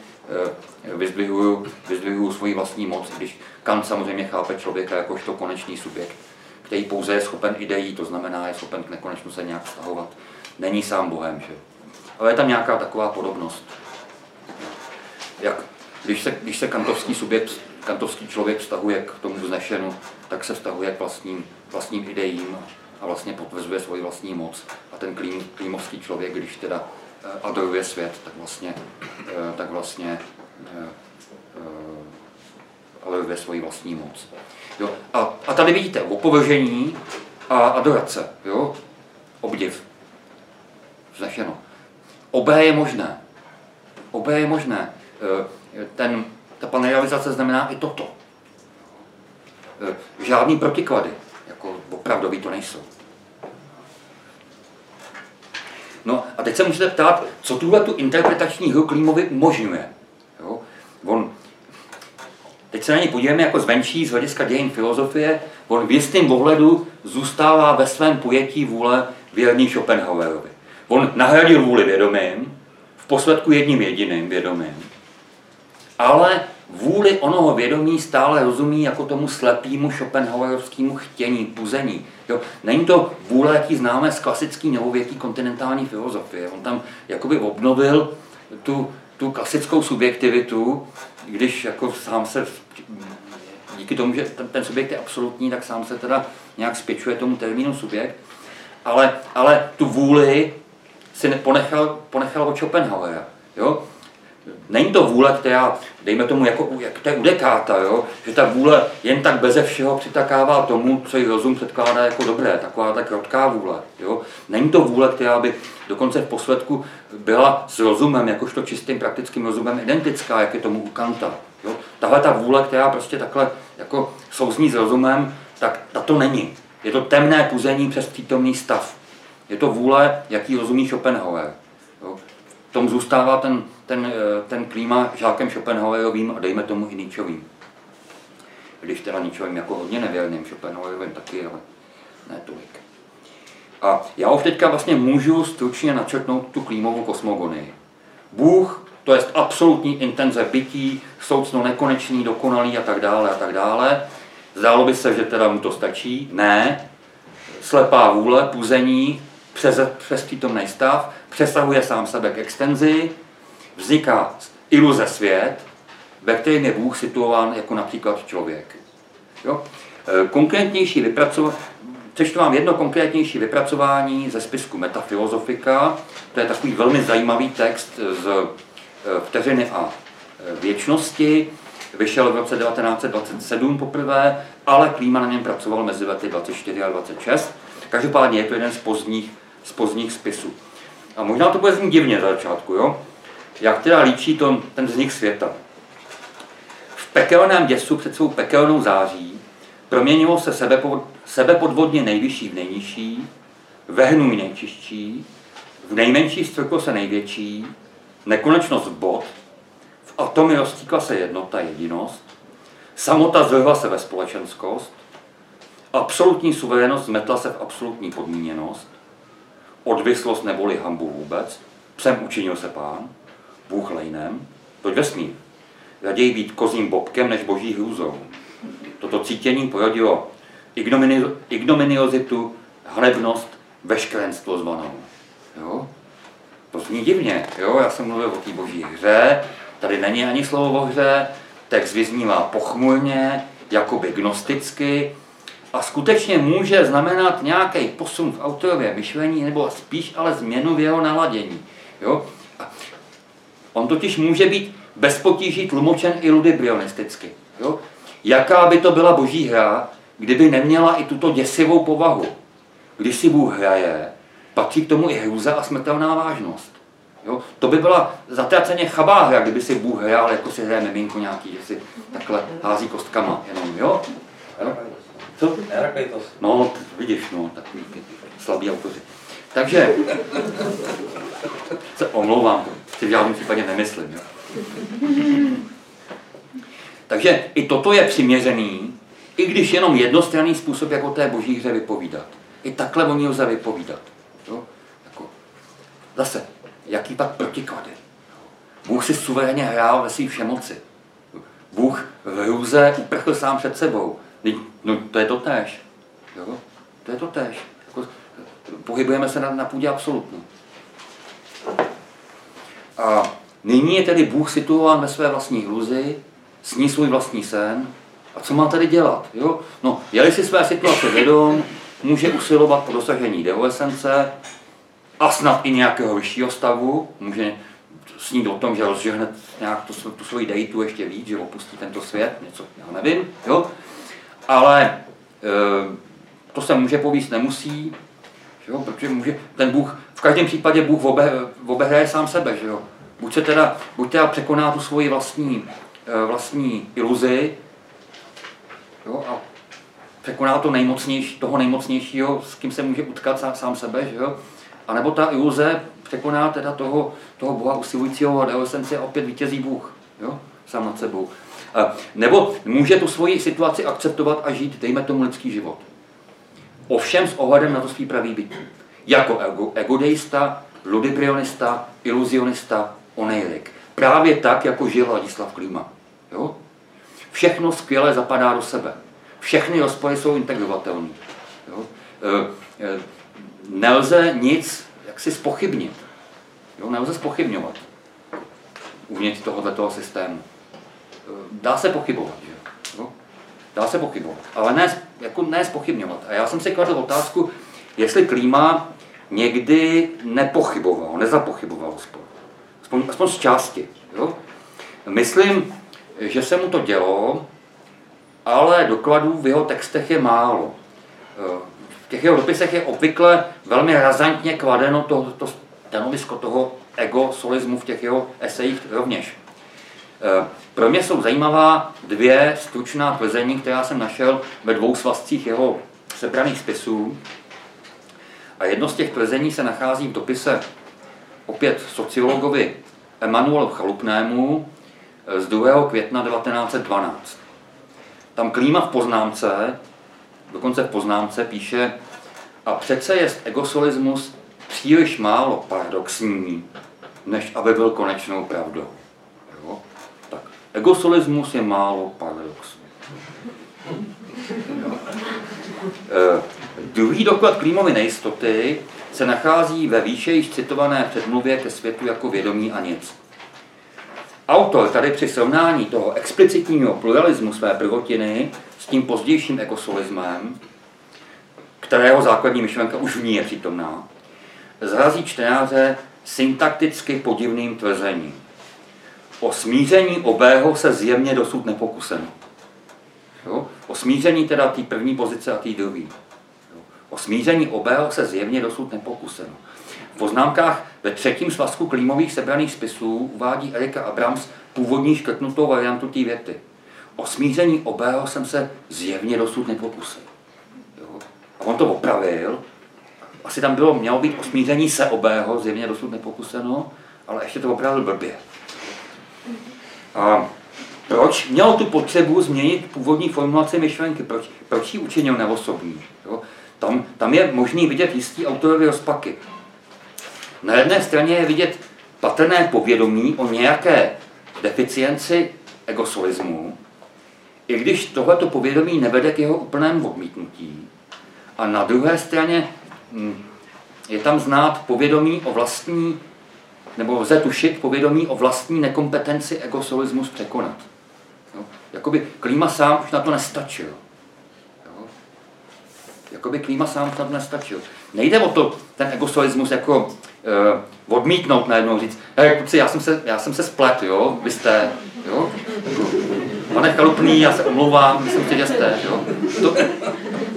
eh, vyzdvihuju, vyzdvihuju svoji vlastní moc, když Kant samozřejmě chápe člověka jakožto konečný subjekt, který pouze je schopen ideí, to znamená, je schopen k nekonečnu se nějak vztahovat. Není sám Bohem, že? Ale je tam nějaká taková podobnost. Jak když se, když se kantovský subjekt, kantovský člověk vztahuje k tomu vznešenu, tak se vztahuje k vlastním, vlastním ideím a vlastně potvrzuje svoji vlastní moc. A ten klím, klímovský člověk, když teda eh, adoruje svět, tak vlastně, eh, tak vlastně eh, adoruje svoji vlastní moc. Jo? A, a tady vidíte opovržení a adorace, jo? obdiv. Vznešeno. Obé je možné. Obé je možné ten, ta panrealizace znamená i toto. E, žádný protiklady, jako opravdový to nejsou. No a teď se můžete ptát, co tuhle tu interpretační hru Klímovi umožňuje. Jo? On, teď se na něj podíváme jako zvenčí z hlediska dějin filozofie, on v jistém ohledu zůstává ve svém pojetí vůle věrný Schopenhauerovi. On nahradil vůli vědomým, v posledku jedním jediným vědomým, ale vůli onoho vědomí stále rozumí jako tomu slepému Schopenhauerovskému chtění, puzení. Jo? Není to vůle, jaký známe z klasické novověké kontinentální filozofie. On tam jakoby obnovil tu, tu klasickou subjektivitu, když jako sám se, díky tomu, že ten, subjekt je absolutní, tak sám se teda nějak spěčuje tomu termínu subjekt, ale, ale tu vůli si ponechal, ponechal od Schopenhauera. Jo? Není to vůle, která, dejme tomu, jako, jak to je Dekáta, jo? že ta vůle jen tak beze všeho přitakává tomu, co jí rozum předkládá jako dobré, taková tak krotká vůle. Jo? Není to vůle, která by dokonce v posledku byla s rozumem, jakožto čistým praktickým rozumem identická, jak je tomu u Kanta. Jo? Tahle ta vůle, která prostě takhle jako souzní s rozumem, tak ta to není. Je to temné puzení přes přítomný stav. Je to vůle, jaký rozumí Schopenhauer. Jo? V tom zůstává ten ten, eh, ten klíma žákem Schopenhauerovým a dejme tomu i Nietzschovým. když teda jim jako hodně nevěrným, Chopinovi taky, ale ne tolik. A já už teďka vlastně můžu stručně načrtnout tu klímovou kosmogonii. Bůh, to je absolutní intenze bytí, soucno nekonečný, dokonalý a tak dále a tak dále. Zdálo by se, že teda mu to stačí. Ne. Slepá vůle, puzení, přes, přes přítomný stav, přesahuje sám sebe k extenzi, vzniká iluze svět, ve kterém je Bůh situován jako například člověk. Jo? E, konkrétnější vypracování, Přečtu vám jedno konkrétnější vypracování ze spisku Metafilozofika. To je takový velmi zajímavý text z e, vteřiny a e, věčnosti. Vyšel v roce 1927 poprvé, ale Klíma na něm pracoval mezi lety 24 a 26. Každopádně je to jeden z pozdních, z pozdních spisů. A možná to bude znít divně za začátku, jo? Jak teda líčí to, ten vznik světa. V pekelném děsu před svou pekelnou září proměnilo se sebepodvodně nejvyšší v nejnižší, ve hnůj nejčistší, v nejmenší strklo se největší, nekonečnost bod, v atomy roztíkla se jednota, jedinost, samota zvrhla se ve společenskost, absolutní suverénost zmetla se v absolutní podmíněnost, odvislost neboli hambu vůbec, psem učinil se pán, Bůh lejnem, toť vesmír. Raději být kozím bobkem než boží hrůzou. Toto cítění porodilo ignominiozitu, hlebnost, veškerenstvo zvanou. Jo? To zní divně, jo? já jsem mluvil o té boží hře, tady není ani slovo o hře, text vyznívá pochmurně, jakoby gnosticky, a skutečně může znamenat nějaký posun v autorově myšlení, nebo spíš ale změnu v jeho naladění. Jo? On totiž může být bez potíží tlumočen i ludibrionisticky. Jo? Jaká by to byla boží hra, kdyby neměla i tuto děsivou povahu. Když si Bůh hraje, patří k tomu i hrůza a smrtelná vážnost. Jo? To by byla zatraceně chabá hra, kdyby si Bůh hrál, jako si hraje miminko nějaký, že si takhle hází kostkama jenom, jo? jo? Co? No, vidíš, no, takový slabý autoři. Takže, se omlouvám, si v žádném případě nemyslím. Jo? Takže i toto je přiměřený, i když jenom jednostranný způsob, jak o té boží hře vypovídat. I takhle o ní lze vypovídat. Jo? Jako, zase, jaký pak protiklady? Bůh si suverénně hrál ve svých všemoci. Bůh v hrůze uprchl sám před sebou. No, to je to též. Jo? To je to též. Pohybujeme se na, na půdě absolutnu. A nyní je tedy Bůh situován ve své vlastní hluzi, sní svůj vlastní sen. A co má tady dělat? Jo? No, je si své situace vědom, může usilovat po dosažení devoesence a snad i nějakého vyššího stavu, může snít o tom, že rozžehne nějak tu, tu svoji deitu ještě víc, že opustí tento svět, něco, já nevím, jo? ale e, to se může povíst, nemusí, že jo? protože může, ten Bůh, v každém případě Bůh obe, obehraje sám sebe, že jo? Buď, se teda, buď teda překoná tu svoji vlastní, e, vlastní iluzi, jo? a překoná to nejmocnější, toho nejmocnějšího, s kým se může utkat sám, sám sebe, že jo? A nebo ta iluze překoná teda toho, toho Boha usilujícího a adolescence a opět vítězí Bůh, jo? sám nad sebou. Nebo může tu svoji situaci akceptovat a žít, dejme tomu, lidský život. Ovšem s ohledem na to svý pravý bytí. Jako ego, egodeista, ludibrionista, iluzionista, oneirik. Právě tak, jako žil Ladislav Klíma. Jo? Všechno skvěle zapadá do sebe. Všechny rozpory jsou integrovatelné. Jo? E, e, nelze nic jaksi spochybnit. Jo? Nelze spochybňovat uvnitř tohoto systému dá se pochybovat. Že? No, dá se pochybovat, ale ne, jako ne spochybňovat. A já jsem si kladl otázku, jestli klíma někdy nepochyboval, nezapochyboval. Aspoň, aspoň z části. Jo? Myslím, že se mu to dělo, ale dokladů v jeho textech je málo. V těch jeho dopisech je obvykle velmi razantně kladeno to, to stanovisko toho ego solismu v těch jeho esejích rovněž. Eh, pro mě jsou zajímavá dvě stručná tvrzení, která jsem našel ve dvou svazcích jeho sebraných spisů. A jedno z těch tvrzení se nachází v dopise opět sociologovi Emanuelu Chalupnému eh, z 2. května 1912. tam klíma v poznámce, dokonce v poznámce píše, a přece je egosolismus příliš málo paradoxní, než aby byl konečnou pravdou. Egosolismus je málo paradoxní. E, druhý doklad Klímovy nejistoty se nachází ve výše již citované předmluvě ke světu jako vědomí a nic. Autor tady při srovnání toho explicitního pluralismu své prvotiny s tím pozdějším ekosolismem, kterého základní myšlenka už v ní je přítomná, zrazí čtenáře syntakticky podivným tvrzením. O smíření obého se zjevně dosud nepokuseno. Jo? O smíření teda té první pozice a té druhé. O smíření obého se zjevně dosud nepokuseno. V poznámkách ve třetím svazku klímových sebraných spisů uvádí Erika Abrams původní škrtnutou variantu té věty. O smíření obého jsem se zjevně dosud nepokusil. Jo? A on to opravil. Asi tam bylo, mělo být o smíření se obého, zjevně dosud nepokuseno, ale ještě to opravil blbě. A proč mělo tu potřebu změnit původní formulaci myšlenky? Proč, proč ji učinil neosobní? Jo? Tam, tam je možný vidět jistý autorovy rozpaky. Na jedné straně je vidět patrné povědomí o nějaké deficienci egosolismu, i když tohleto povědomí nevede k jeho úplnému odmítnutí. A na druhé straně hm, je tam znát povědomí o vlastní, nebo lze tušit povědomí o vlastní nekompetenci egosolismus překonat. Jo? Jakoby klíma sám už na to nestačil. Jakoby klíma sám snad nestačil. Nejde o to, ten egosolismus jako uh, odmítnout najednou, říct, hej, kluci, já jsem se, já jsem se splet, jo, vy jste, jo, pane Chalupný, já se omlouvám, myslím si, že jste, jo. To,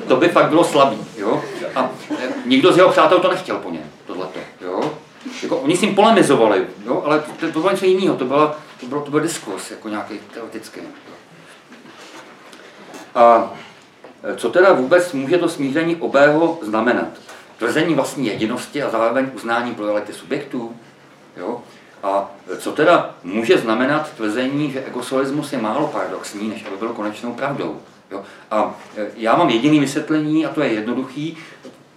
to by fakt bylo slabý, jo. A eh, nikdo z jeho přátel to nechtěl po něm, tohleto, jo. Jako, oni s ním polemizovali, jo, ale to, to bylo něco jiného, to, byla, to, bylo, to byl diskurs, jako nějaký teoretický. A co teda vůbec může to smíření obého znamenat? Tvrzení vlastní jedinosti a zároveň uznání plurality subjektů? Jo? A co teda může znamenat tvrzení, že egosolismus je málo paradoxní, než aby byl konečnou pravdou? Jo? A e, já mám jediný vysvětlení, a to je jednoduchý,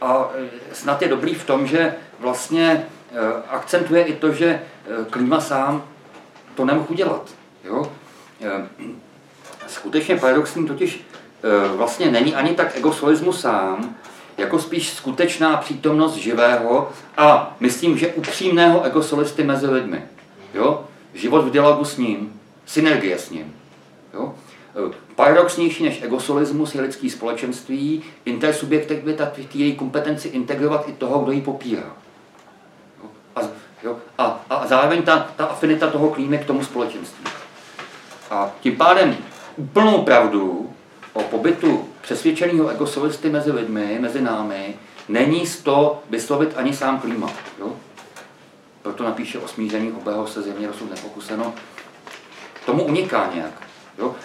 a e, snad je dobrý v tom, že vlastně akcentuje i to, že klima sám to nemohl udělat. Jo? Skutečně paradoxní totiž vlastně není ani tak egosolismus sám, jako spíš skutečná přítomnost živého a myslím, že upřímného egosolisty mezi lidmi. Jo? Život v dialogu s ním, synergie s ním. Jo? Paradoxnější než egosolismus je lidský společenství, intersubjektivita její kompetenci integrovat i toho, kdo ji popírá. Jo? A? A, zároveň ta, ta afinita toho klíme k tomu společenství. A tím pádem úplnou pravdu o pobytu přesvědčeného egosolisty mezi lidmi, mezi námi, není z to vyslovit ani sám klíma. Jo? Proto napíše o smíření obého se zjevně dosud nepokuseno. Tomu uniká nějak. Jo?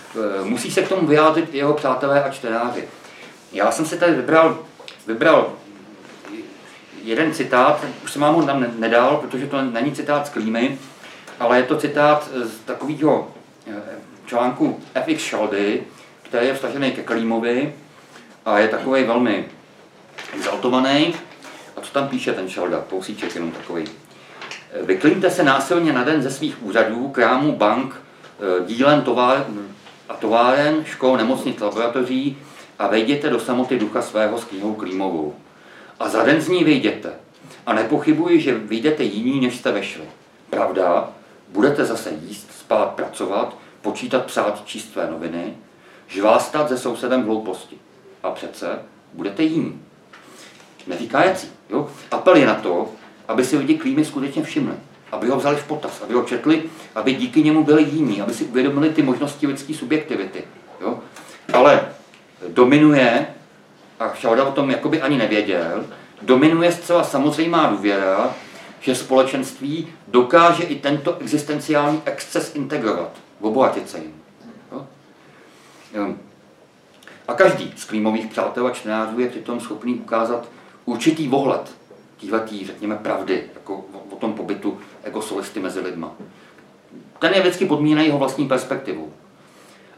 E, musí se k tomu vyjádřit i jeho přátelé a čtenáři. Já jsem si tady vybral, vybral jeden citát, už jsem vám ho tam nedal, protože to není citát z Klímy, ale je to citát z takového e, článku F.X. Schaldy, který je vstažený ke Klímovi a je takový velmi exaltovaný. A co tam píše ten Šalda? Pousíček jenom takový. Vyklíňte se násilně na den ze svých úřadů, krámů, bank, e, dílen továr a továren, škol, nemocnic, laboratoří a vejděte do samoty ducha svého s knihou Klímovou. A za den z ní vyjděte. A nepochybuji, že vyjdete jiní, než jste vešli. Pravda, budete zase jíst, spát, pracovat, počítat, psát, číst své noviny, žvástat se sousedem v hlouposti. A přece budete jiní. Neříká jací. Jo? Apel je na to, aby si lidi klímy skutečně všimli, aby ho vzali v potaz, aby ho četli, aby díky němu byli jiní, aby si uvědomili ty možnosti lidské subjektivity. Jo? Ale dominuje, a Šalda o tom jakoby ani nevěděl, dominuje zcela samozřejmá důvěra, že společenství dokáže i tento existenciální exces integrovat, obohatit se jim. Ehm, a každý z klímových přátel a čtenářů je přitom schopný ukázat určitý vohled týhletý, řekněme, pravdy, jako o tom pobytu egosolisty mezi lidma. Ten je vždycky podmíněný jeho vlastní perspektivou.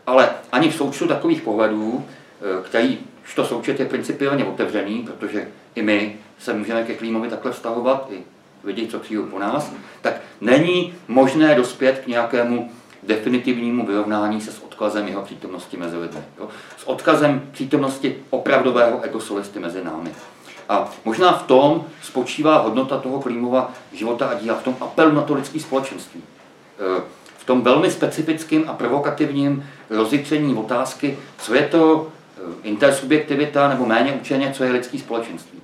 Ale ani v součtu takových pohledů, eh, který už to součet je principiálně otevřený, protože i my se můžeme ke Klímovi takhle vztahovat, i lidi, co přijdou po nás, tak není možné dospět k nějakému definitivnímu vyrovnání se s odkazem jeho přítomnosti mezi lidmi. Jo? S odkazem přítomnosti opravdového egosolisty mezi námi. A možná v tom spočívá hodnota toho Klímova života a díla, v tom apelu na to lidské společenství. E, v tom velmi specifickým a provokativním rozjitření otázky, co je to intersubjektivita nebo méně učeně, co je lidský společenství.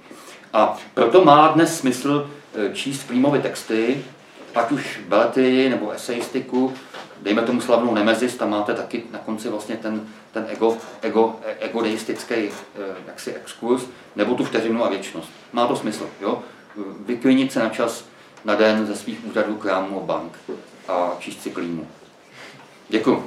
A proto má dnes smysl e, číst Klímovy texty, ať už belety nebo eseistiku, dejme tomu slavnou Nemezis, tam máte taky na konci vlastně ten, ten ego, ego, egodeistický eh, jaksi exkurs, nebo tu vteřinu a věčnost. Má to smysl, jo? Vyklinit se na čas na den ze svých úřadů, krámů a bank a číst si klímu. Děkuji.